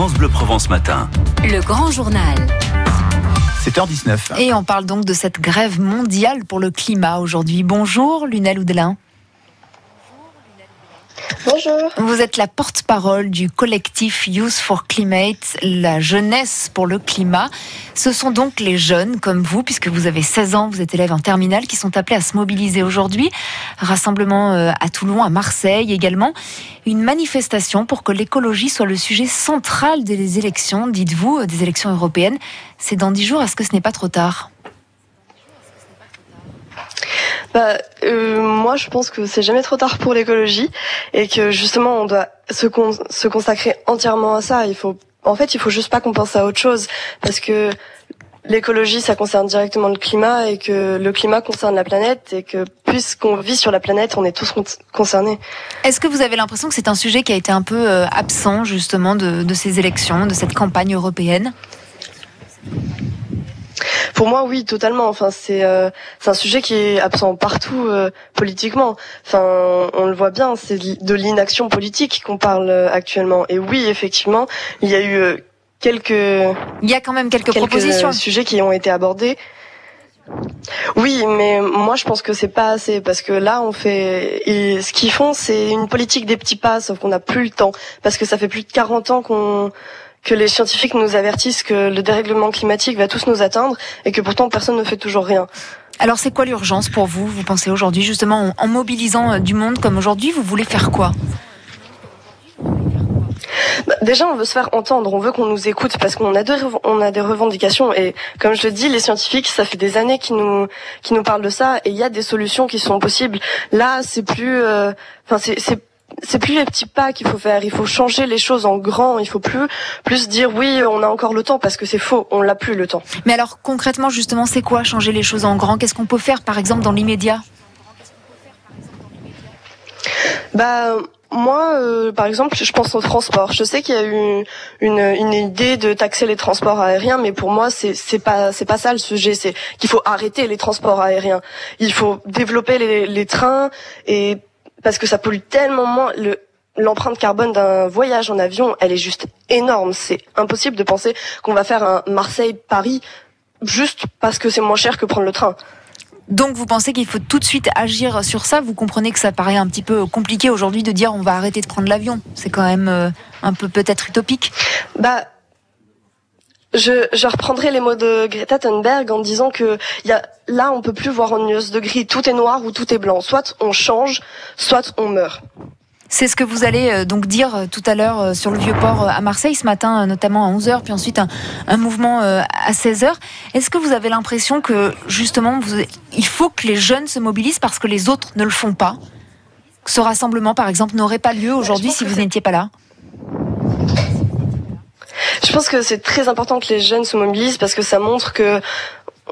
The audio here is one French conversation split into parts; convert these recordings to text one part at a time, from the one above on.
France Bleu Provence Matin. Le grand journal. 7h19. Et on parle donc de cette grève mondiale pour le climat aujourd'hui. Bonjour Lunel Oudelin. Bonjour. Vous êtes la porte-parole du collectif Youth for Climate, la jeunesse pour le climat. Ce sont donc les jeunes comme vous, puisque vous avez 16 ans, vous êtes élève en terminale, qui sont appelés à se mobiliser aujourd'hui. Rassemblement euh, à Toulon, à Marseille également. Une manifestation pour que l'écologie soit le sujet central des élections, dites-vous, euh, des élections européennes. C'est dans 10 jours, est-ce que ce n'est pas trop tard? Bah, euh, moi, je pense que c'est jamais trop tard pour l'écologie et que justement, on doit se, con se consacrer entièrement à ça. Il faut, en fait, il faut juste pas qu'on pense à autre chose parce que l'écologie, ça concerne directement le climat et que le climat concerne la planète et que puisqu'on vit sur la planète, on est tous concernés. Est-ce que vous avez l'impression que c'est un sujet qui a été un peu euh, absent justement de, de ces élections, de cette campagne européenne? Pour moi, oui, totalement. Enfin, c'est euh, c'est un sujet qui est absent partout euh, politiquement. Enfin, on le voit bien, c'est de l'inaction politique qu'on parle euh, actuellement. Et oui, effectivement, il y a eu quelques. Il y a quand même quelques, quelques propositions. sujets qui ont été abordés. Oui, mais moi je pense que c'est pas assez parce que là on fait et ce qu'ils font c'est une politique des petits pas sauf qu'on n'a plus le temps parce que ça fait plus de 40 ans qu'on que les scientifiques nous avertissent que le dérèglement climatique va tous nous atteindre et que pourtant personne ne fait toujours rien. Alors c'est quoi l'urgence pour vous, vous pensez aujourd'hui justement en mobilisant euh, du monde comme aujourd'hui, vous voulez faire quoi? Bah, Déjà, on veut se faire entendre, on veut qu'on nous écoute parce qu'on a, on a des revendications et comme je le dis, les scientifiques, ça fait des années qu'ils nous, qui nous parlent de ça et il y a des solutions qui sont possibles. Là, c'est plus, euh, enfin, c'est c'est plus les petits pas qu'il faut faire. Il faut changer les choses en grand. Il faut plus plus dire oui, on a encore le temps parce que c'est faux. On l'a plus le temps. Mais alors concrètement, justement, c'est quoi changer les choses en grand? Qu'est-ce qu'on peut faire, par exemple, dans l'immédiat? Bah moi, euh, par exemple, je pense au transport. Je sais qu'il y a eu une, une, idée de taxer les transports aériens, mais pour moi, c'est c'est pas c'est pas ça le sujet. C'est qu'il faut arrêter les transports aériens. Il faut développer les, les trains et parce que ça pollue tellement moins. Le, l'empreinte carbone d'un voyage en avion, elle est juste énorme. C'est impossible de penser qu'on va faire un Marseille-Paris juste parce que c'est moins cher que prendre le train. Donc vous pensez qu'il faut tout de suite agir sur ça? Vous comprenez que ça paraît un petit peu compliqué aujourd'hui de dire on va arrêter de prendre l'avion. C'est quand même euh, un peu peut-être utopique. Bah je, je, reprendrai les mots de Greta Thunberg en disant que y a, là, on peut plus voir en nuance de gris. Tout est noir ou tout est blanc. Soit on change, soit on meurt. C'est ce que vous allez euh, donc dire euh, tout à l'heure euh, sur le Vieux-Port à Marseille, ce matin notamment à 11h, puis ensuite un, mouvement à 16h. Est-ce que vous avez l'impression que justement, vous, il faut que les jeunes se mobilisent parce que les autres ne le font pas? Ce rassemblement, par exemple, n'aurait pas lieu aujourd'hui si vous n'étiez pas là? Je pense que c'est très important que les jeunes se mobilisent parce que ça montre que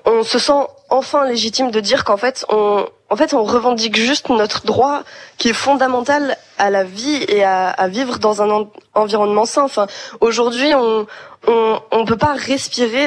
on se sent enfin légitime de dire qu'en fait on en fait on revendique juste notre droit qui est fondamental à la vie et à, vivre dans un environnement sain. Enfin aujourd'hui on on on peut pas respirer